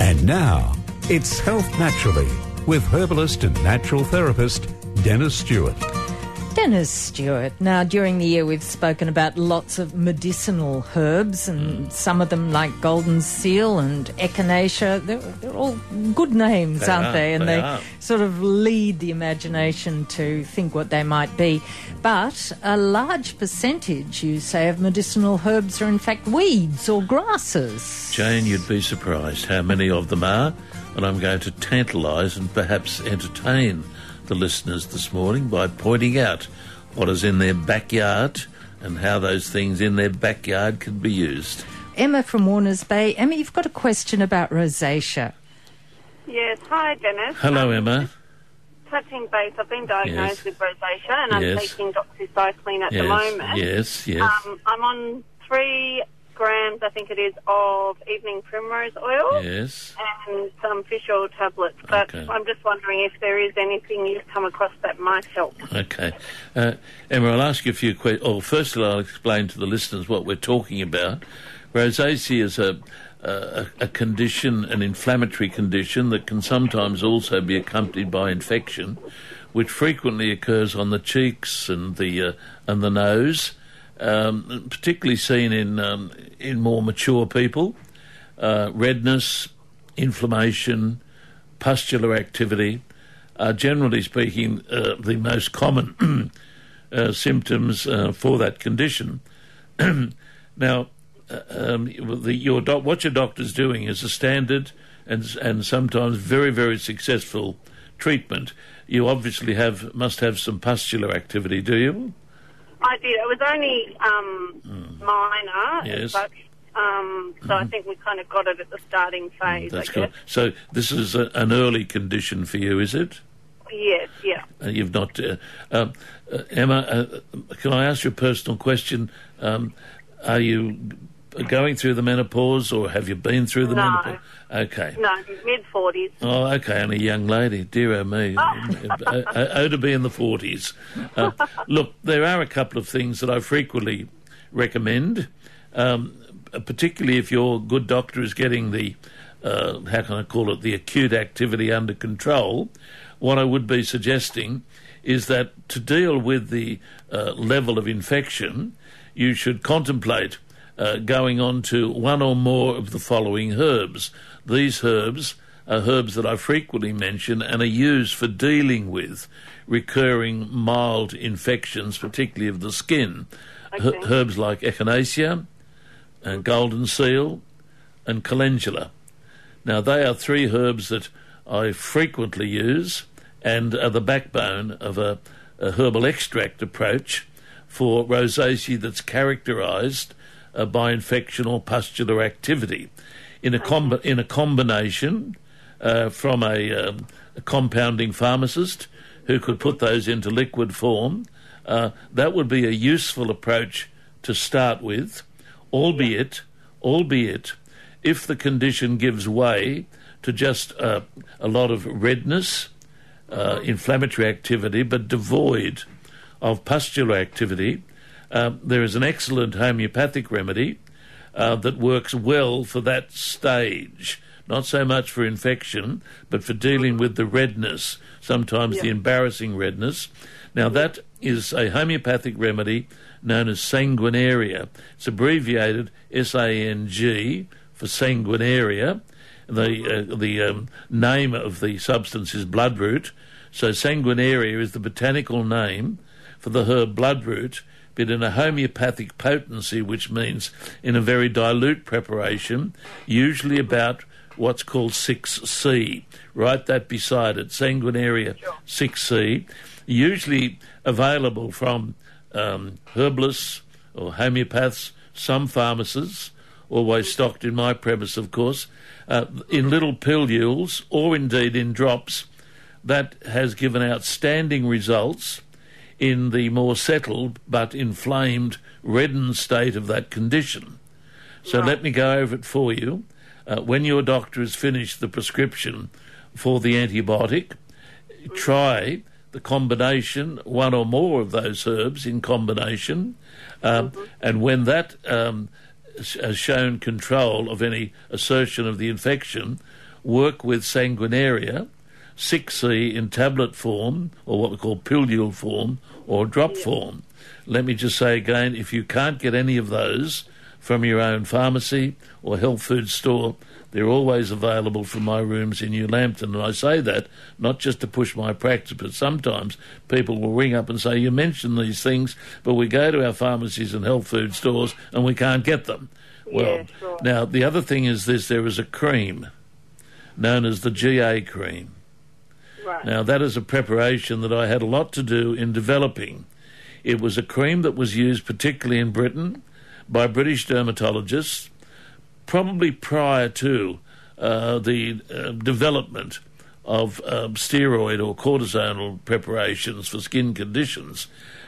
And now, it's Health Naturally with herbalist and natural therapist Dennis Stewart. Dennis Stewart. Now, during the year, we've spoken about lots of medicinal herbs, and hmm. some of them, like golden seal and echinacea, they're, they're all good names, They aren't are, they? And they they, sort of lead the imagination to think what they might be. But a large percentage, you say, of medicinal herbs are in fact weeds or grasses. Jane, you'd be surprised how many of them are, and I'm going to tantalise and perhaps entertain the listeners this morning by pointing out what is in their backyard and how those things in their backyard can be used. Emma from Warners Bay. Emma, you've got a question about rosacea. Yes, hi Dennis. Hello, Um, Emma. Touching base, I've been diagnosed Yes. with rosacea and I'm Yes. taking doxycycline at the moment. yes, yes. Um, I'm on three grams, I think it is, of evening primrose oil yes. and some fish oil tablets. But Okay. I'm just wondering if there is anything you've come across that might help. Okay. Uh, Emma, I'll ask you a few questions. Oh, first of all, I'll explain to the listeners what we're talking about. Rosacea is a, a, a condition, an inflammatory condition that can sometimes also be accompanied by infection, which frequently occurs on the cheeks and the uh, and the nose, um, particularly seen in um, in more mature people. Uh, redness, inflammation, pustular activity are generally speaking uh, the most common uh, symptoms uh, for that condition. now, uh, um, the, your doc- what your doctor's doing is a standard and and sometimes very very successful treatment. You obviously have must have some pustular activity, do you? I did. It was only um, minor, Hmm. Yes. but um, so I think we kind of got it at the starting phase. That's I good. So this is a, an early condition for you, is it? Yes, yeah. Uh, you've not, uh, um, uh, Emma. Uh, can I ask you a personal question? Um, are you going through the menopause, or have you been through the No. menopause? Okay. No, mid forties. Oh, okay, and a young lady. Dear oh me. oh, oh, to be in the 40s. Uh, look, there are a couple of things that I frequently recommend, um, particularly if your good doctor is getting the, uh, how can I call it, the acute activity under control. What I would be suggesting is that to deal with the uh, level of infection, you should contemplate uh, going on to one or more of the following herbs. These herbs are herbs that I frequently mention and are used for dealing with recurring mild infections, particularly of the skin. Her- Okay. herbs like echinacea, and golden seal, and calendula. Now, they are three herbs that I frequently use and are the backbone of a, a herbal extract approach for rosacea that's characterised uh, by infection or pustular activity. In a, comb- in a combination uh, from a, um, a compounding pharmacist who could put those into liquid form, uh, that would be a useful approach to start with, albeit, albeit, if the condition gives way to just uh, a lot of redness, uh, inflammatory activity, but devoid of pustular activity, um, there is an excellent homeopathic remedy uh, that works well for that stage. Not so much for infection, but for dealing with the redness, sometimes the embarrassing redness. Now, that is a homeopathic remedy known as sanguinaria. It's abbreviated S A N G for sanguinaria. The, uh, the um, name of the substance is bloodroot. So, sanguinaria is the botanical name for the herb bloodroot, but in a homeopathic potency, which means in a very dilute preparation, usually about what's called 6C. Write that beside it, sanguinaria 6C, usually available from um, herbalists or homeopaths, some pharmacists, always stocked in my premise, of course, uh, in little pilules or indeed in drops. That has given outstanding results in the more settled but inflamed, reddened state of that condition. So let me go over it for you. Uh, when your doctor has finished the prescription for the antibiotic, try the combination, one or more of those herbs in combination, um, and when that um, has shown control of any assertion of the infection, work with sanguinaria, 6C in tablet form, or what we call pilule form, or drop form. Let me just say again if you can't get any of those from your own pharmacy or health food store, they're always available from my rooms in New Lambton. And I say that not just to push my practice, but sometimes people will ring up and say, You mentioned these things, but we go to our pharmacies and health food stores and we can't get them. Well, Yeah, sure. now the other thing is this there is a cream known as the GA cream. Right. Now, that is a preparation that I had a lot to do in developing. It was a cream that was used particularly in Britain by British dermatologists, probably prior to uh, the uh, development of um, steroid or cortisonal preparations for skin conditions.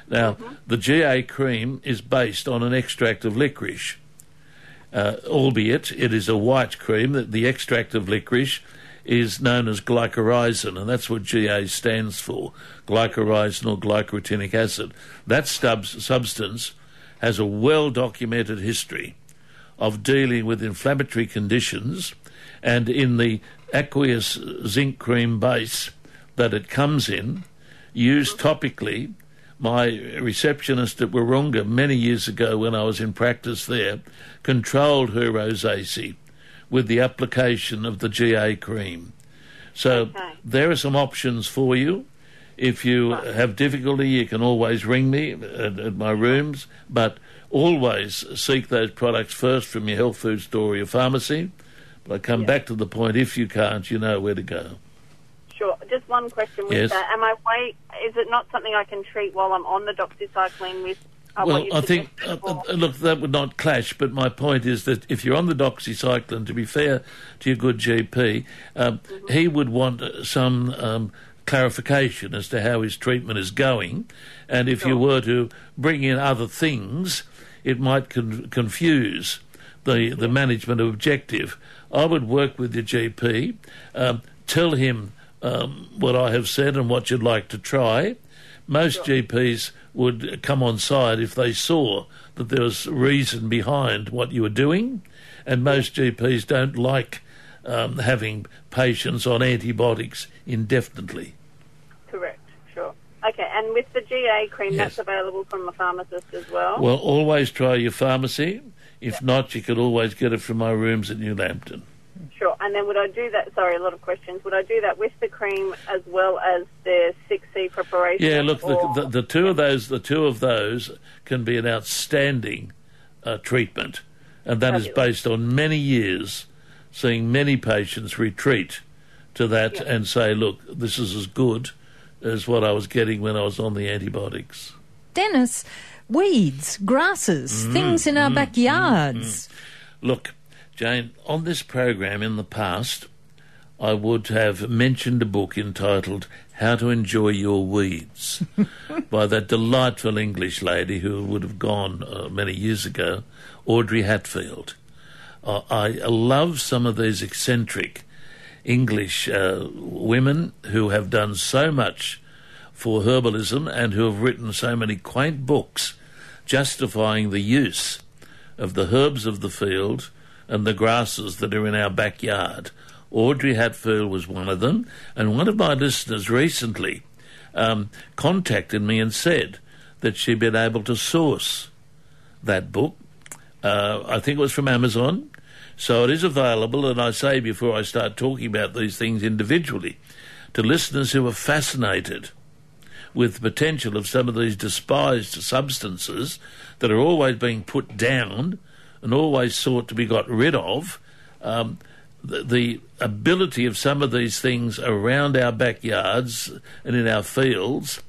Now, the GA cream is based on an extract of licorice uh, albeit it is a white cream, that the extract of licorice is known as glycyrrhizin, and that's what GA stands for glycyrrhizin or glycyrrhetinic acid. That substance has a well documented history of dealing with inflammatory conditions, and in the aqueous zinc cream base that it comes in, used topically. My receptionist at Warunga many years ago, when I was in practice there, controlled her rosacea with the application of the GA cream. So Okay. there are some options for you. If you have difficulty, you can always ring me at, at my rooms, but always seek those products first from your health food store or your pharmacy. But I come Yeah. back to the point if you can't, you know where to go. Sure. Just one question with Yes. that. Am I wait? Is it not something I can treat while I'm on the doxycycline with? Well, I think, uh, uh, look, that would not clash, but my point is that if you're on the doxycycline, to be fair to your good GP, um, Mm-hmm. he would want uh, some um, clarification as to how his treatment is going. And if you were to bring in other things, it might con- confuse the, the management objective. I would work with your GP, um, tell him um, what I have said and what you'd like to try. Most GPs would come on side if they saw that there was reason behind what you were doing, and most GPs don't like um, having patients on antibiotics indefinitely. Correct. Sure. Okay. And with the GA cream, Yes. that's available from a pharmacist as well. Well, always try your pharmacy. If not, you could always get it from my rooms at New Lambton. Sure. And then would I do that? Sorry, a lot of questions. Would I do that with the cream as well as the 6C preparation? Yeah, look, the, or- the, the two of those, the two of those can be an outstanding uh, treatment, and that is Fabulous. based on many years seeing many patients retreat to that Yeah. and say, look, this is as good as what I was getting when I was on the antibiotics. Dennis, weeds, grasses, Mm, things in our backyards. Look, Jane, on this program in the past, I would have mentioned a book entitled How to Enjoy Your Weeds by that delightful English lady who would have gone uh, many years ago, Audrey Hatfield. Uh, I love some of these eccentric English uh, women who have done so much for herbalism and who have written so many quaint books justifying the use of the herbs of the field and the grasses that are in our backyard. Audrey Hatfield was one of them, and one of my listeners recently um, contacted me and said that she'd been able to source that book. Uh, I think it was from Amazon. So it is available, and I say before I start talking about these things individually, to listeners who are fascinated with the potential of some of these despised substances that are always being put down and always sought to be got rid of. Um, the, the ability of some of these things around our backyards and in our fields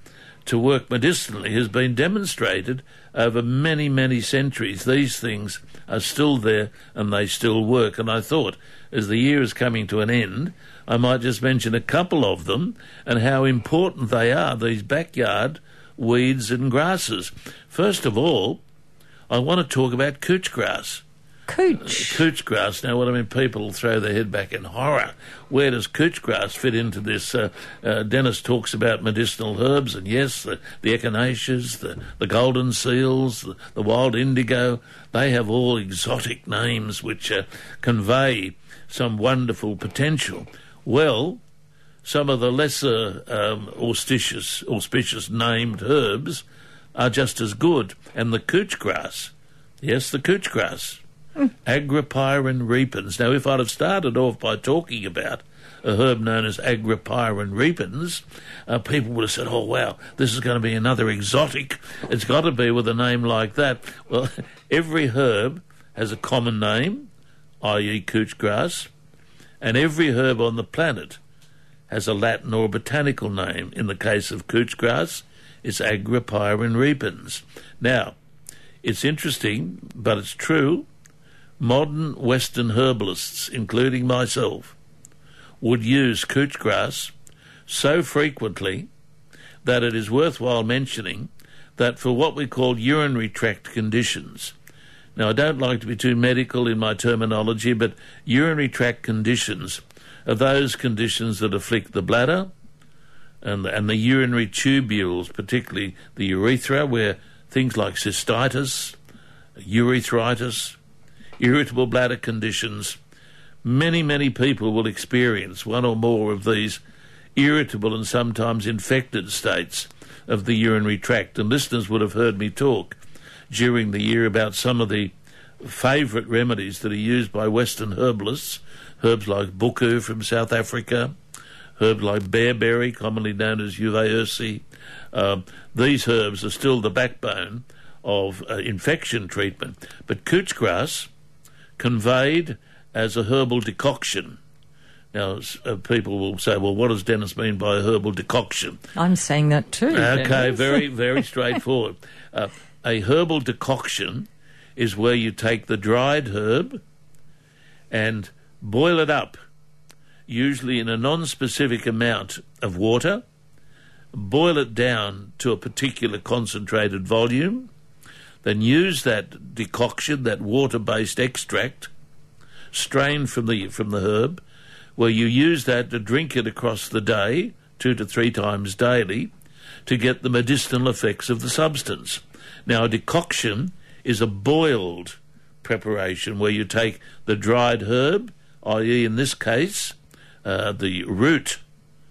to work medicinally has been demonstrated over many, many centuries. These things are still there and they still work. And I thought, as the year is coming to an end, I might just mention a couple of them and how important they are, these backyard weeds and grasses. First of all, I want to talk about couch grass. Cooch. Cooch grass. Now, what I mean, people throw their head back in horror. Where does cooch grass fit into this? Uh, uh, Dennis talks about medicinal herbs, and yes, the, the echinaceas, the, the golden seals, the, the wild indigo, they have all exotic names which uh, convey some wonderful potential. Well, some of the lesser um, auspicious, auspicious named herbs are just as good. And the couch grass, yes, the couch grass, Agropyron repens. Now, if I'd have started off by talking about a herb known as Agropyron repens, uh, people would have said, oh, wow, this is going to be another exotic. It's got to be with a name like that. Well, every herb has a common name, i.e., couch grass, and every herb on the planet has a Latin or botanical name. In the case of couch grass, it's Agropyron repens. Now, it's interesting, but it's true modern Western herbalists, including myself, would use couch grass so frequently that it is worthwhile mentioning that for what we call urinary tract conditions, now I don't like to be too medical in my terminology, but urinary tract conditions are those conditions that afflict the bladder and, and the urinary tubules, particularly the urethra, where things like cystitis, urethritis, irritable bladder conditions, many, many people will experience one or more of these irritable and sometimes infected states of the urinary tract. And listeners would have heard me talk during the year about some of the favourite remedies that are used by Western herbalists, herbs like buchu from South Africa, herbs like bearberry, commonly known as ursi. Um, these herbs are still the backbone of uh, infection treatment. But cooch grass, conveyed as a herbal decoction. Now, uh, people will say, well, what does Dennis mean by a herbal decoction? I'm saying that too. Okay, Dennis. very, very straightforward. Uh, a herbal decoction is where you take the dried herb and boil it up, usually in a non specific amount of water, boil it down to a particular concentrated volume, then use that decoction, that water based extract, strained from the, from the herb, where you use that to drink it across the day, two to three times daily, to get the medicinal effects of the substance. Now, a decoction is a boiled preparation where you take the dried herb, i.e., in this case, uh, the root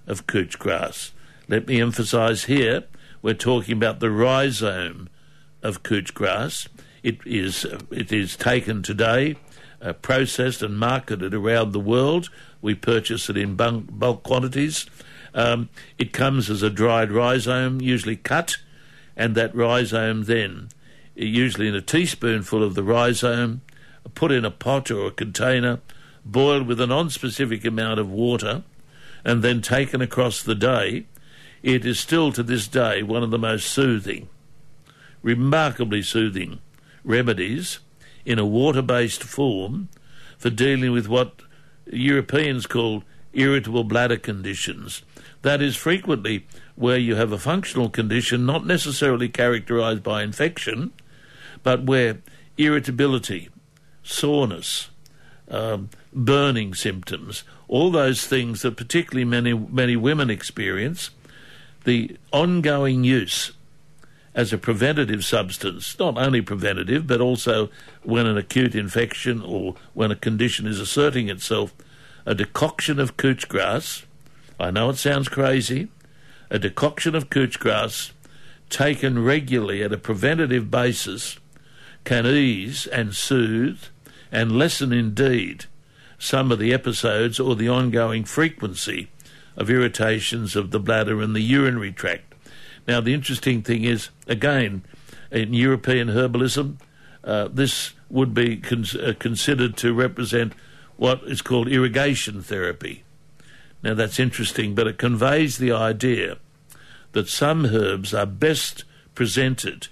of couch grass. Let me emphasize here we're talking about the rhizome of couch grass. It is, it is taken today, uh, processed and marketed around the world. We purchase it in bulk, bulk quantities. Um, it comes as a dried rhizome, usually cut, and that rhizome then, usually in a teaspoonful of the rhizome, put in a pot or a container, boiled with a non-specific amount of water, and then taken across the day. It is still to this day one of the most soothing, remarkably soothing remedies in a water based form for dealing with what Europeans call irritable bladder conditions. That is frequently where you have a functional condition not necessarily characterized by infection, but where irritability, soreness, um, burning symptoms, all those things that particularly many many women experience, the ongoing use as a preventative substance, not only preventative, but also when an acute infection or when a condition is asserting itself, a decoction of couch grass. I know it sounds crazy. A decoction of couch grass taken regularly at a preventative basis can ease and soothe and lessen indeed some of the episodes or the ongoing frequency of irritations of the bladder and the urinary tract. Now, the interesting thing is, again, in European herbalism, uh, this would be uh, considered to represent what is called irrigation therapy. Now, that's interesting, but it conveys the idea that some herbs are best presented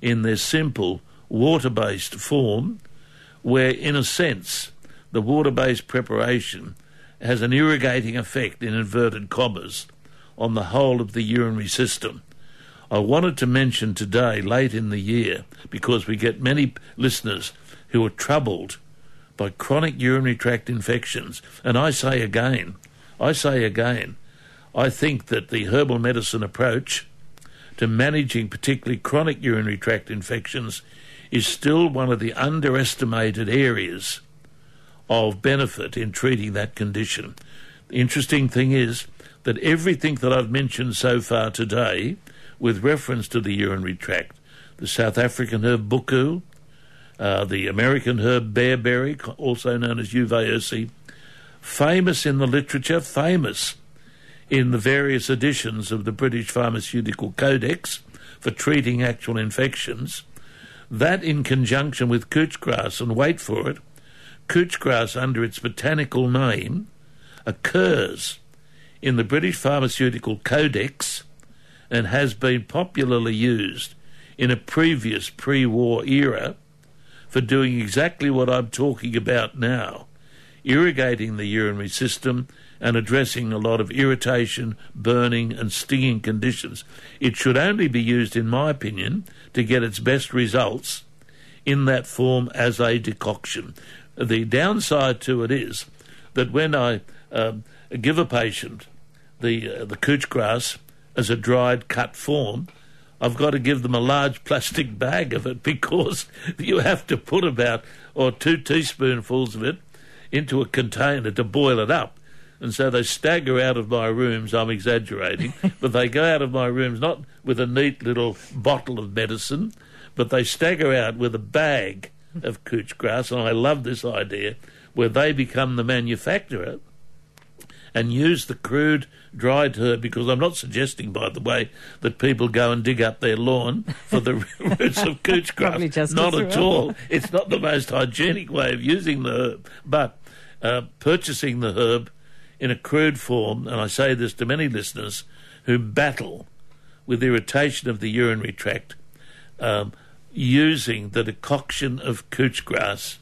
in their simple water based form, where, in a sense, the water based preparation has an irrigating effect, in inverted commas, on the whole of the urinary system. I wanted to mention today, late in the year, because we get many listeners who are troubled by chronic urinary tract infections. And I say again, I say again, I think that the herbal medicine approach to managing particularly chronic urinary tract infections is still one of the underestimated areas of benefit in treating that condition. The interesting thing is that everything that I've mentioned so far today, with reference to the urinary tract, the South African herb buchu, uh, the American herb bearberry, also known as Uva ursi, famous in the literature, famous in the various editions of the British Pharmaceutical Codex for treating actual infections. That, in conjunction with couch grass, and wait for it, couch grass under its botanical name occurs in the British Pharmaceutical Codex and has been popularly used in a previous pre war era for doing exactly what I'm talking about now irrigating the urinary system and addressing a lot of irritation, burning, and stinging conditions. It should only be used, in my opinion, to get its best results in that form as a decoction. The downside to it is that when I um, give a patient the uh, the couch grass as a dried cut form, I've got to give them a large plastic bag of it because you have to put about or two teaspoonfuls of it into a container to boil it up. And so they stagger out of my rooms, I'm exaggerating, but they go out of my rooms not with a neat little bottle of medicine, but they stagger out with a bag of couch grass. And I love this idea where they become the manufacturer and use the crude dried herb because I'm not suggesting, by the way, that people go and dig up their lawn for the roots of couch grass. Not at all. It's not the most hygienic way of using the herb, but uh, purchasing the herb in a crude form, and I say this to many listeners who battle with irritation of the urinary tract, um, using the decoction of couch grass.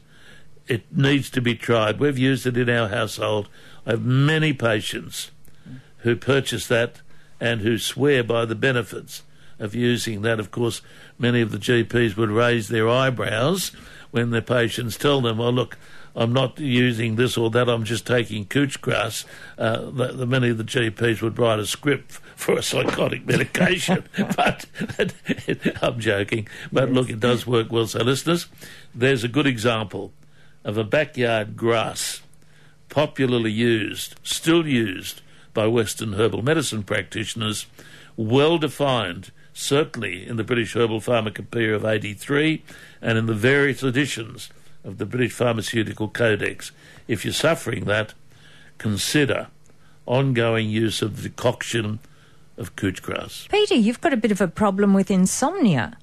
It needs to be tried. We've used it in our household. I have many patients who purchase that and who swear by the benefits of using that. Of course, many of the GPs would raise their eyebrows when their patients tell them, "Oh, look." I'm not using this or that. I'm just taking couch grass. Uh, the, the, many of the GPs would write a script for a psychotic medication, but I'm joking. But look, it does work well. So, listeners, there's a good example of a backyard grass popularly used, still used by Western herbal medicine practitioners, well defined, certainly in the British Herbal Pharmacopoeia of 83 and in the various editions of the British Pharmaceutical Codex. If you're suffering that, consider ongoing use of the decoction of couch grass. Peter, you've got a bit of a problem with insomnia.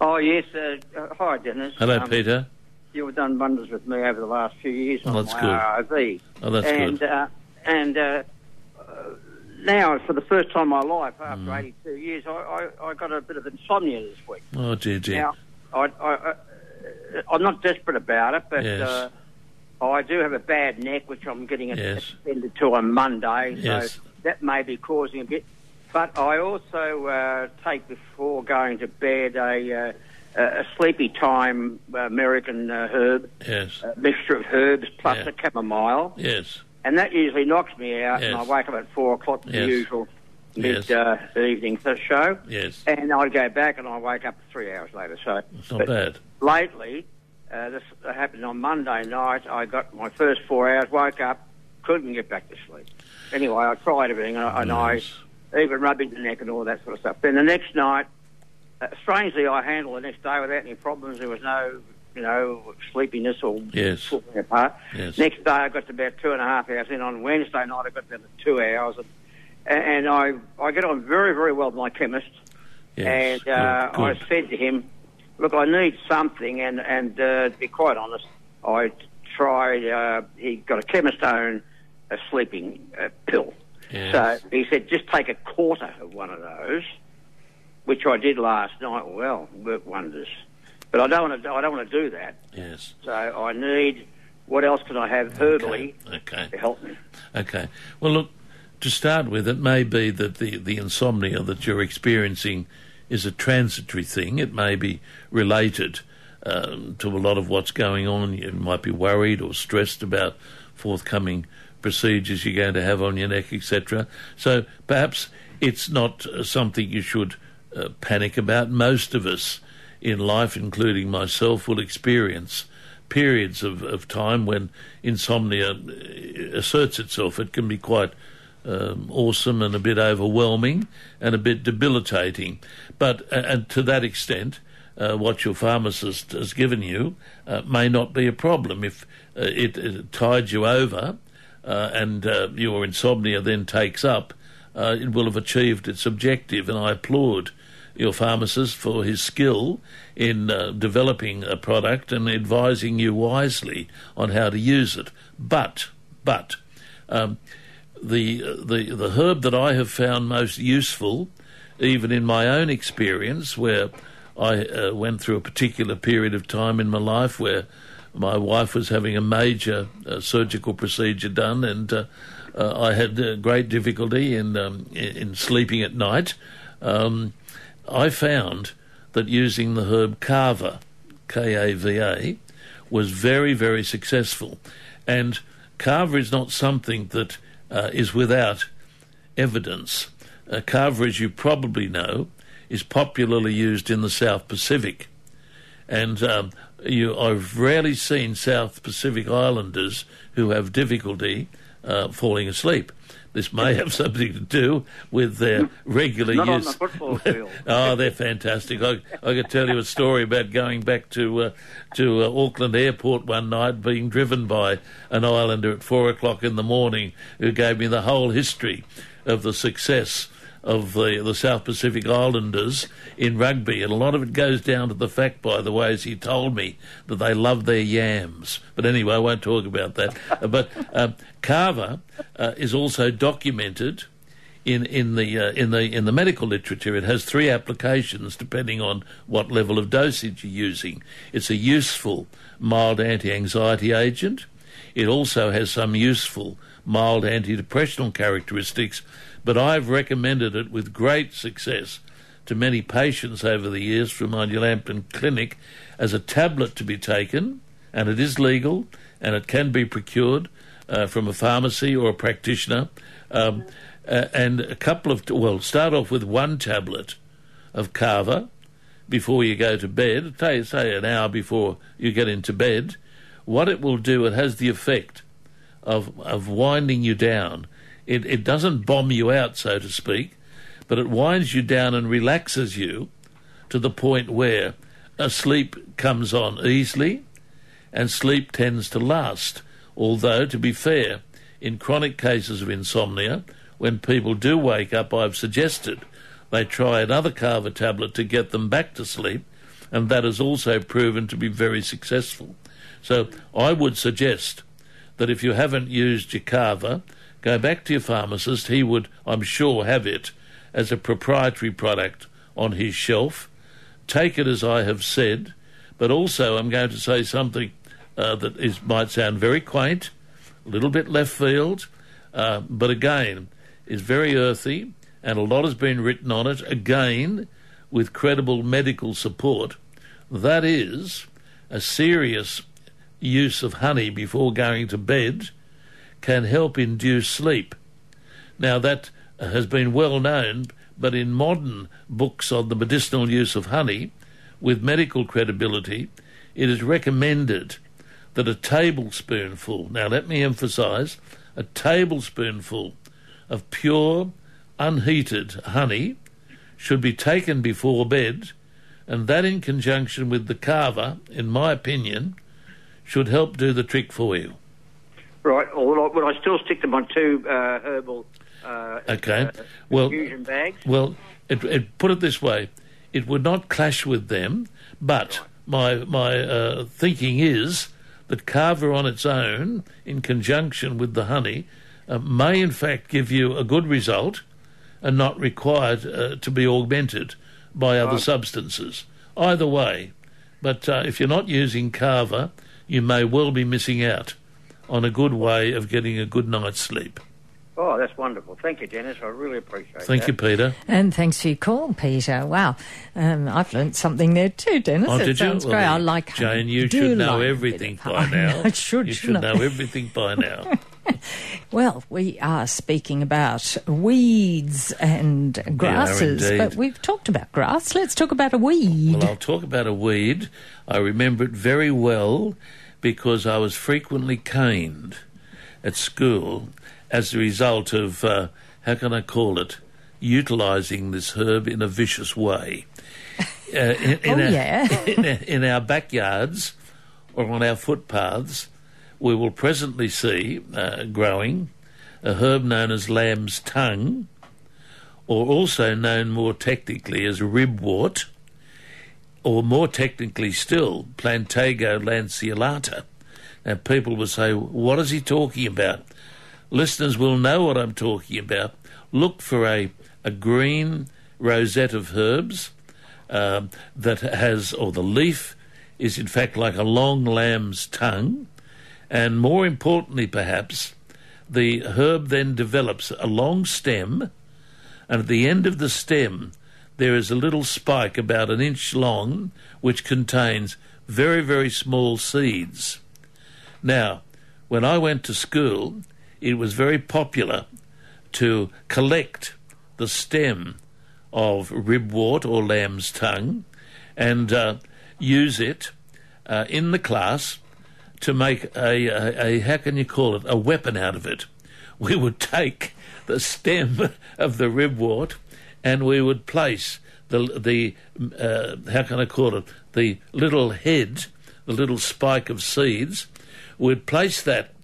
Oh, yes. Uh, uh, hi, Dennis. Hello, Um, Peter. You've done wonders with me over the last few years Oh, on that's my good. RIV. Oh, that's and, good. Uh, and uh, uh, now, for the first time in my life, after Mm. 82 years, I, I, I got a bit of insomnia this week. Oh, dear, dear. Now, I, I, I, I'm not desperate about it, but Yes. uh, I do have a bad neck, which I'm getting Yes. attended to on Monday, so Yes. that may be causing a bit. But I also uh, take before going to bed a, uh, a sleepy time American uh, herb, Yes, a mixture of herbs plus Yeah. a chamomile, yes, and that usually knocks me out, and I wake up at four o'clock, the Yes. usual Yes. mid uh, evening show, yes. and I go back and I wake up three hours later. So It's not bad. Lately, uh, this happened on Monday night. I got my first four hours, woke up, couldn't get back to sleep. Anyway, I tried everything, and, I- and Yes. I even rubbing the neck and all that sort of stuff. Then the next night, uh, strangely, I handled the next day without any problems. There was no, you know, sleepiness or Yes. pulling apart. Yes. Next day, I got to about two and a half hours in. On Wednesday night, I got down to two hours, and, and I I get on very very well with my chemist. Yes. And uh, I said to him, "Look, I need something." And and uh, to be quite honest, I tried. Uh, he got a chemist own a sleeping uh, pill. Yes. So he said, "Just take a quarter of one of those," which I did last night. Well, worked wonders. But I don't want to. I don't want to do that. Yes. So I need. What else can I have herbally Okay. to help me? Okay. Well, look, to start with, it may be that the, the insomnia that you're experiencing is a transitory thing. It may be related um, to a lot of what's going on. You might be worried or stressed about forthcoming procedures you're going to have on your neck, etc. So perhaps it's not uh, something you should uh, panic about. Most of us in life, including myself, will experience periods of, of time when insomnia uh, asserts itself. It can be quite um, awesome and a bit overwhelming and a bit debilitating. But uh, and to that extent, uh, what your pharmacist has given you uh, may not be a problem if uh, it, it tides you over uh, and uh, your insomnia then takes up. it will have achieved its objective, and I applaud your pharmacist for his skill in developing a product and advising you wisely on how to use it. But, but. Um, the the the herb that I have found most useful, even in my own experience, where I uh, went through a particular period of time in my life where my wife was having a major uh, surgical procedure done, and uh, uh I had uh, great difficulty in, um, in sleeping at night. Um, I found that using the herb kava, K A V A, was very very successful, and kava is not something that uh, is without evidence. Uh, kava, as you probably know, is popularly used in the South Pacific. And um, you, I've rarely seen South Pacific Islanders who have difficulty uh, falling asleep. This may have something to do with their regular Not use. On the football field. oh, they're fantastic. I, I could tell you a story about going back to uh, to uh, Auckland Airport one night, being driven by an islander at four o'clock in the morning, who gave me the whole history of the success of the, the South Pacific Islanders in rugby. And a lot of it goes down to the fact, by the way, as he told me, that they love their yams. But anyway, I won't talk about that. Uh, but um, kava uh, is also documented. In, in the uh, in the in the medical literature, it has three applications depending on what level of dosage you're using. It's a useful mild anti-anxiety agent. It also has some useful mild antidepressant characteristics but I've recommended it with great success to many patients over the years from my Lambton clinic as a tablet to be taken, and it is legal and it can be procured uh, from a pharmacy or a practitioner. Um, uh, and a couple of, well, start off with one tablet of kava before you go to bed, say, say an hour before you get into bed. What it will do, it has the effect of, of winding you down it, it doesn't bomb you out, so to speak, but it winds you down and relaxes you to the point where a sleep comes on easily and sleep tends to last. Although, to be fair, in chronic cases of insomnia, when people do wake up, I've suggested they try another kava tablet to get them back to sleep, and that has also proven to be very successful. So I would suggest that if you haven't used your kava, Go back to your pharmacist. He would, I'm sure, have it as a proprietary product on his shelf. Take it as I have said, but also I'm going to say something uh, that is, might sound very quaint, a little bit left field, uh, but again is very earthy, and a lot has been written on it. Again, with credible medical support. That is a serious use of honey before going to bed can help induce sleep. Now, that has been well known, but in modern books on the medicinal use of honey, with medical credibility, it is recommended that a tablespoonful, now let me emphasize, a tablespoonful of pure, unheated honey should be taken before bed, and that in conjunction with the kava, in my opinion, should help do the trick for you. Right. Well, I, I still stick to my two uh, herbal. Uh, okay. Uh, well, bags. Well, it, it, put it this way: it would not clash with them, but my my uh, thinking is that kava on its own, in conjunction with the honey, uh, may in fact give you a good result, and not required uh, to be augmented by other substances. Either way, but uh, if you're not using kava, you may well be missing out on a good way of getting a good night's sleep. Oh, that's wonderful. Thank you, Dennis. I really appreciate it. Thank that. you, Peter. And thanks for your call, Peter. Wow. Um, I've learnt something there too, Dennis. Oh, it did you? sounds Well, great. I like Jane, you do should know like everything by I now. I should, you should know everything by now. Well, we are speaking about weeds and grasses, indeed. but we've talked about grass. Let's talk about a weed. Well, I'll talk about a weed. I remember it very well because I was frequently caned at school as a result of, uh, how can I call it, utilising this herb in a vicious way. Uh, in, in Oh, our, yeah. in, in our backyards or on our footpaths, we will presently see uh, growing a herb known as lamb's tongue, or also known more technically as ribwort, or more technically still, Plantago lanceolata. Now, people will say, What is he talking about? Listeners will know what I'm talking about. Look for a, a green rosette of herbs um, that has, or the leaf is in fact like a long lamb's tongue, and more importantly, perhaps, the herb then develops a long stem, and at the end of the stem, there is a little spike about an inch long which contains very, very small seeds. Now, when I went to school, it was very popular to collect the stem of ribwort or lamb's tongue and uh, use it uh, in the class to make a, a, a, how can you call it, a weapon out of it. We would take the stem of the ribwort and we would place the, the uh, how can I call it, the little head, the little spike of seeds, we'd place that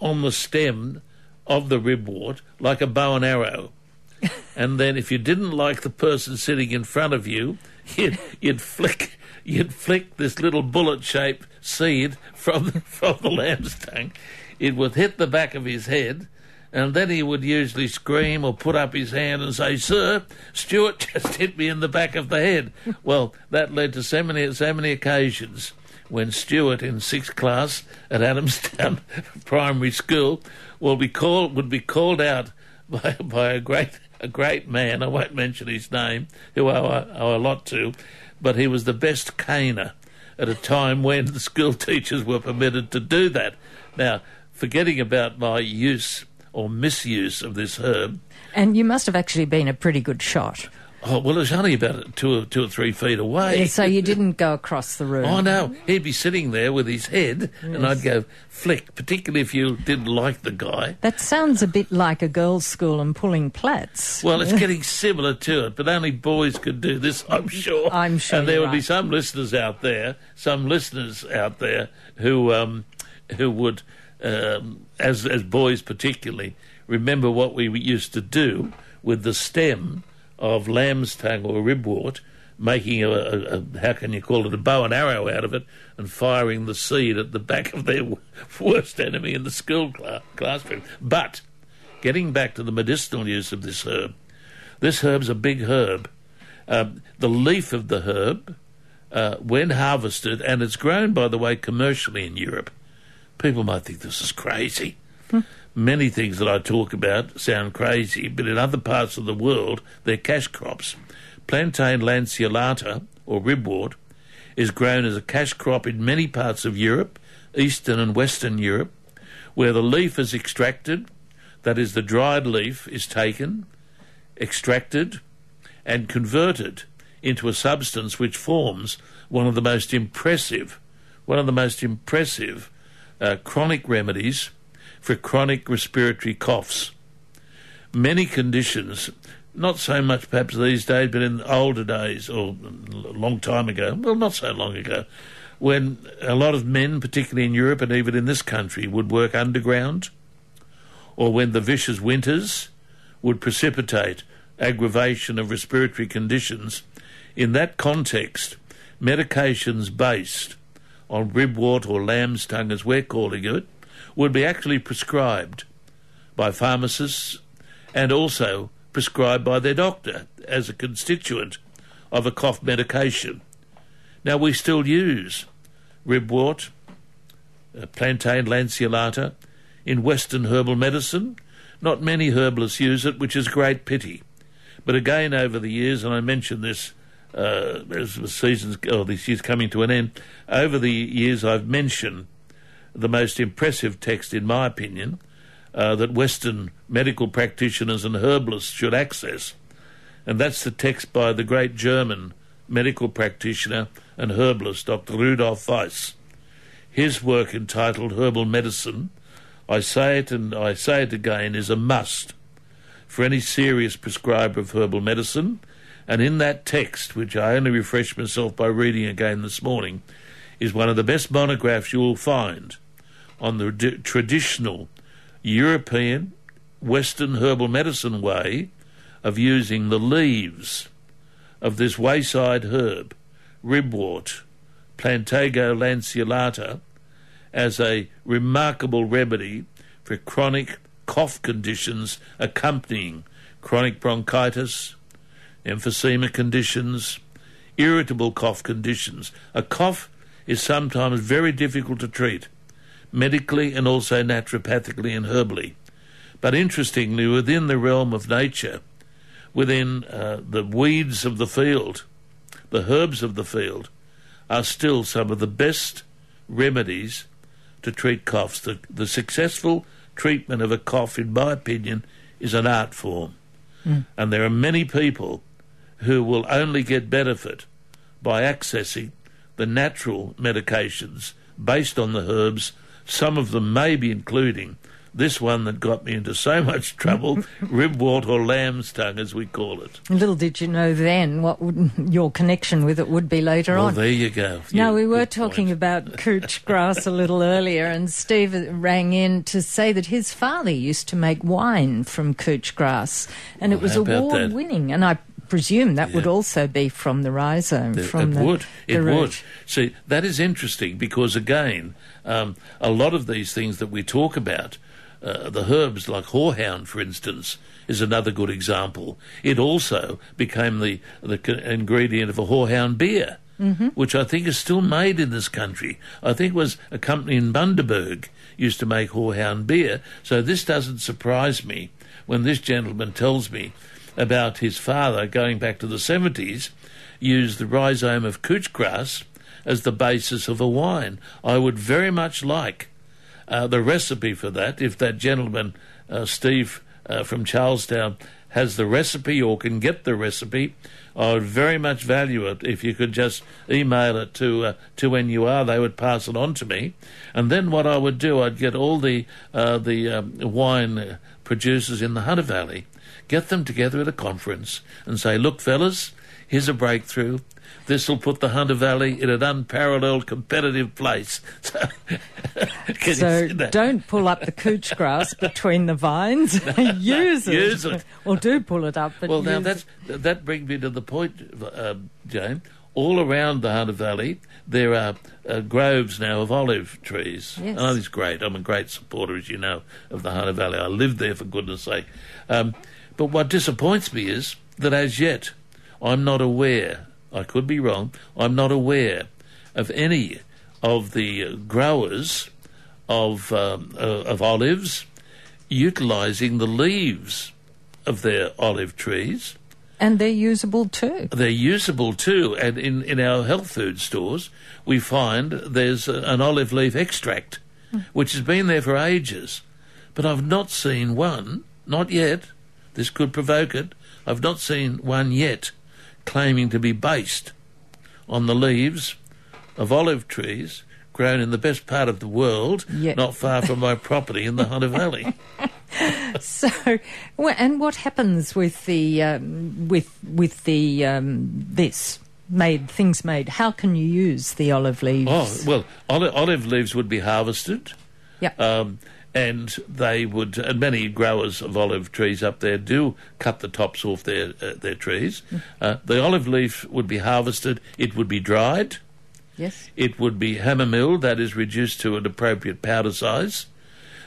on the stem of the ribwort like a bow and arrow. and then if you didn't like the person sitting in front of you, you'd, you'd flick you'd flick this little bullet-shaped seed from from the lamb's tongue. It would hit the back of his head, and then he would usually scream or put up his hand and say, "Sir, Stewart just hit me in the back of the head." well, that led to so many so many occasions when Stewart in sixth class at Adamstown Primary School will be called would be called out by by a great a great man. I won't mention his name, who I owe, a lot to, but he was the best caner at a time when the school teachers were permitted to do that. Now, forgetting about my use or misuse of this herb, And you must have actually been a pretty good shot. oh well, it was only about two or two or three feet away. So you didn't go across the room. Oh no, he'd be sitting there with his head, and I'd go flick. Particularly if you didn't like the guy. That sounds a bit like a girls' school and pulling plats. Well, it's getting similar to it, but only boys could do this, I'm sure. I'm sure And there would be some listeners out there, some listeners out there who um, who would, um, as as boys particularly, remember what we used to do with the stem of lamb's tongue or ribwort, making a, a, a how can you call it a bow and arrow out of it, and firing the seed at the back of their worst enemy in the school cla- classroom. But getting back to the medicinal use of this herb, this herb's a big herb. Um, the leaf of the herb, uh, when harvested, and it's grown, by the way, commercially in Europe. People might think this is crazy. Hmm. Many things that I talk about sound crazy, but in other parts of the world, they're cash crops. Plantago lanceolata, or ribwort, is grown as a cash crop in many parts of Europe, Eastern and Western Europe, where the leaf is extracted, that is, the dried leaf is taken, extracted, and converted into a substance which forms one of the most impressive, one of the most impressive uh, chronic remedies for chronic respiratory coughs. Many conditions, not so much perhaps these days, but in older days or a long time ago, well, not so long ago, when a lot of men, particularly in Europe and even in this country, would work underground, or when the vicious winters would precipitate aggravation of respiratory conditions. In that context, medications based on ribwort or lamb's tongue, as we're calling it, would be actually prescribed by pharmacists and also prescribed by their doctor as a constituent of a cough medication. Now, we still use ribwort, uh, plantago lanceolata in Western herbal medicine, Not many herbalists use it, which is great pity. But again, over the years, and I mentioned this uh, as the seasons or this year's coming to an end, over the years I've mentioned the most impressive text, in my opinion, uh, that Western medical practitioners and herbalists should access, and that's the text by the great German medical practitioner and herbalist Dr. Rudolf Weiss. His work entitled Herbal Medicine, I say it and I say it again, is a must for any serious prescriber of herbal medicine. And in that text, which I only refreshed myself by reading again this morning, is one of the best monographs you will find on the d- traditional European Western herbal medicine way of using the leaves of this wayside herb, ribwort, Plantago lanceolata, as a remarkable remedy for chronic cough conditions accompanying chronic bronchitis, emphysema conditions, irritable cough conditions. A cough is sometimes very difficult to treat, medically and also naturopathically and herbally. But interestingly, within the realm of nature, within uh, the weeds of the field, the herbs of the field, are still some of the best remedies to treat coughs. The, the successful treatment of a cough, in my opinion, is an art form. And there are many people who will only get benefit by accessing the natural medications based on the herbs, some of them maybe including this one that got me into so much trouble, ribwort or lamb's tongue, as we call it. Little did you know then what would, your connection with it would be later Well, on. there you go. Now, Yeah, we were talking point. about couch grass a little earlier, and Steve rang in to say that his father used to make wine from couch grass, and it oh, was how about that? award winning. And I presume that would also be from the rhizome. It- from it the, would. the It root. would. See, that is interesting because, again, um, a lot of these things that we talk about, uh, the herbs like horehound, for instance, is another good example. It also became the, the ingredient of a horehound beer. Which I think is still made in this country. I think it was a company in Bundaberg used to make horehound beer. So this doesn't surprise me when this gentleman tells me about his father going back to the 70s used the rhizome of couch grass as the basis of a wine. I would very much like uh, the recipe for that if that gentleman, uh, Steve uh, from Charlestown, has the recipe or can get the recipe. I would very much value it if you could just email it to uh, to NUR. They would pass it on to me, and then what I would do, I'd get all the uh, the um, wine uh, producers in the Hunter Valley, get them together at a conference, and say, "Look, fellas, here's a breakthrough. This will put the Hunter Valley in an unparalleled competitive place." So, So don't pull up the couch grass between the vines. use it. use it. Or do pull it up. But Well, now that's that brings me to the point, uh, Jane. All around the Hunter Valley, there are uh, groves now of olive trees. Yes. Oh, it's great. I'm a great supporter, as you know, of the Hunter Valley. I lived there for goodness sake. Um, but what disappoints me is that as yet, I'm not aware. I could be wrong. I'm not aware of any of the growers of um, uh, of olives utilising the leaves of their olive trees. And they're usable too. They're usable too, and in, in our health food stores, we find there's a, an olive leaf extract, which has been there for ages. But I've not seen one, not yet, this could provoke it, I've not seen one yet claiming to be based on the leaves of olive trees grown in the best part of the world, Yeah. not far from my property in the Hunter Valley. So, and what happens with the um, with with the um, this made things made? How can you use the olive leaves? Oh, well, olive, olive leaves would be harvested. yeah. Um, and they would, and many growers of olive trees up there do cut the tops off their uh, their trees. Uh, the olive leaf would be harvested. It would be dried. yes. It would be hammer milled, that is, reduced to an appropriate powder size.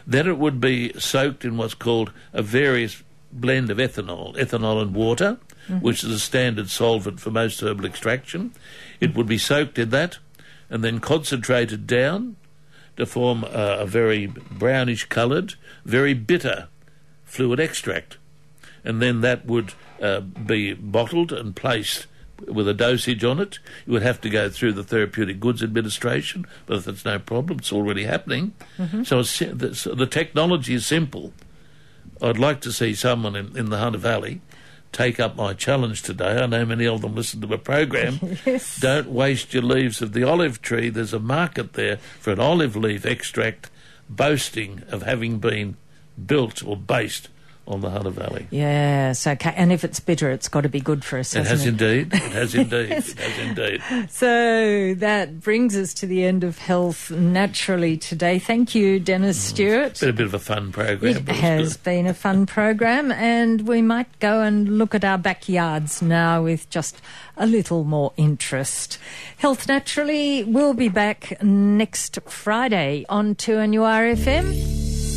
Then it would be soaked in what's called a various blend of ethanol, ethanol and water, which is a standard solvent for most herbal extraction. It would be soaked in that and then concentrated down to form a, a very brownish coloured, very bitter fluid extract, and then that would uh, be bottled and placed with a dosage on it. You would have to go through the Therapeutic Goods Administration, but if that's no problem. It's already happening. So it's, the, so the technology is simple. I'd like to see someone in, in the Hunter Valley take up my challenge today. I know many of them listen to my program. Yes. Don't waste your leaves of the olive tree. There's a market there for an olive leaf extract boasting of having been built or based on the Hunter Valley. Yes, okay. And if it's bitter, it's got to be good for us, It has it? indeed. It has indeed. It has indeed. So that brings us to the end of Health Naturally today. Thank you, Dennis Stewart. Mm, it's been a bit of a fun program. It has good. been a fun program, and we might go and look at our backyards now with just a little more interest. Health Naturally will be back next Friday on 2NURFM.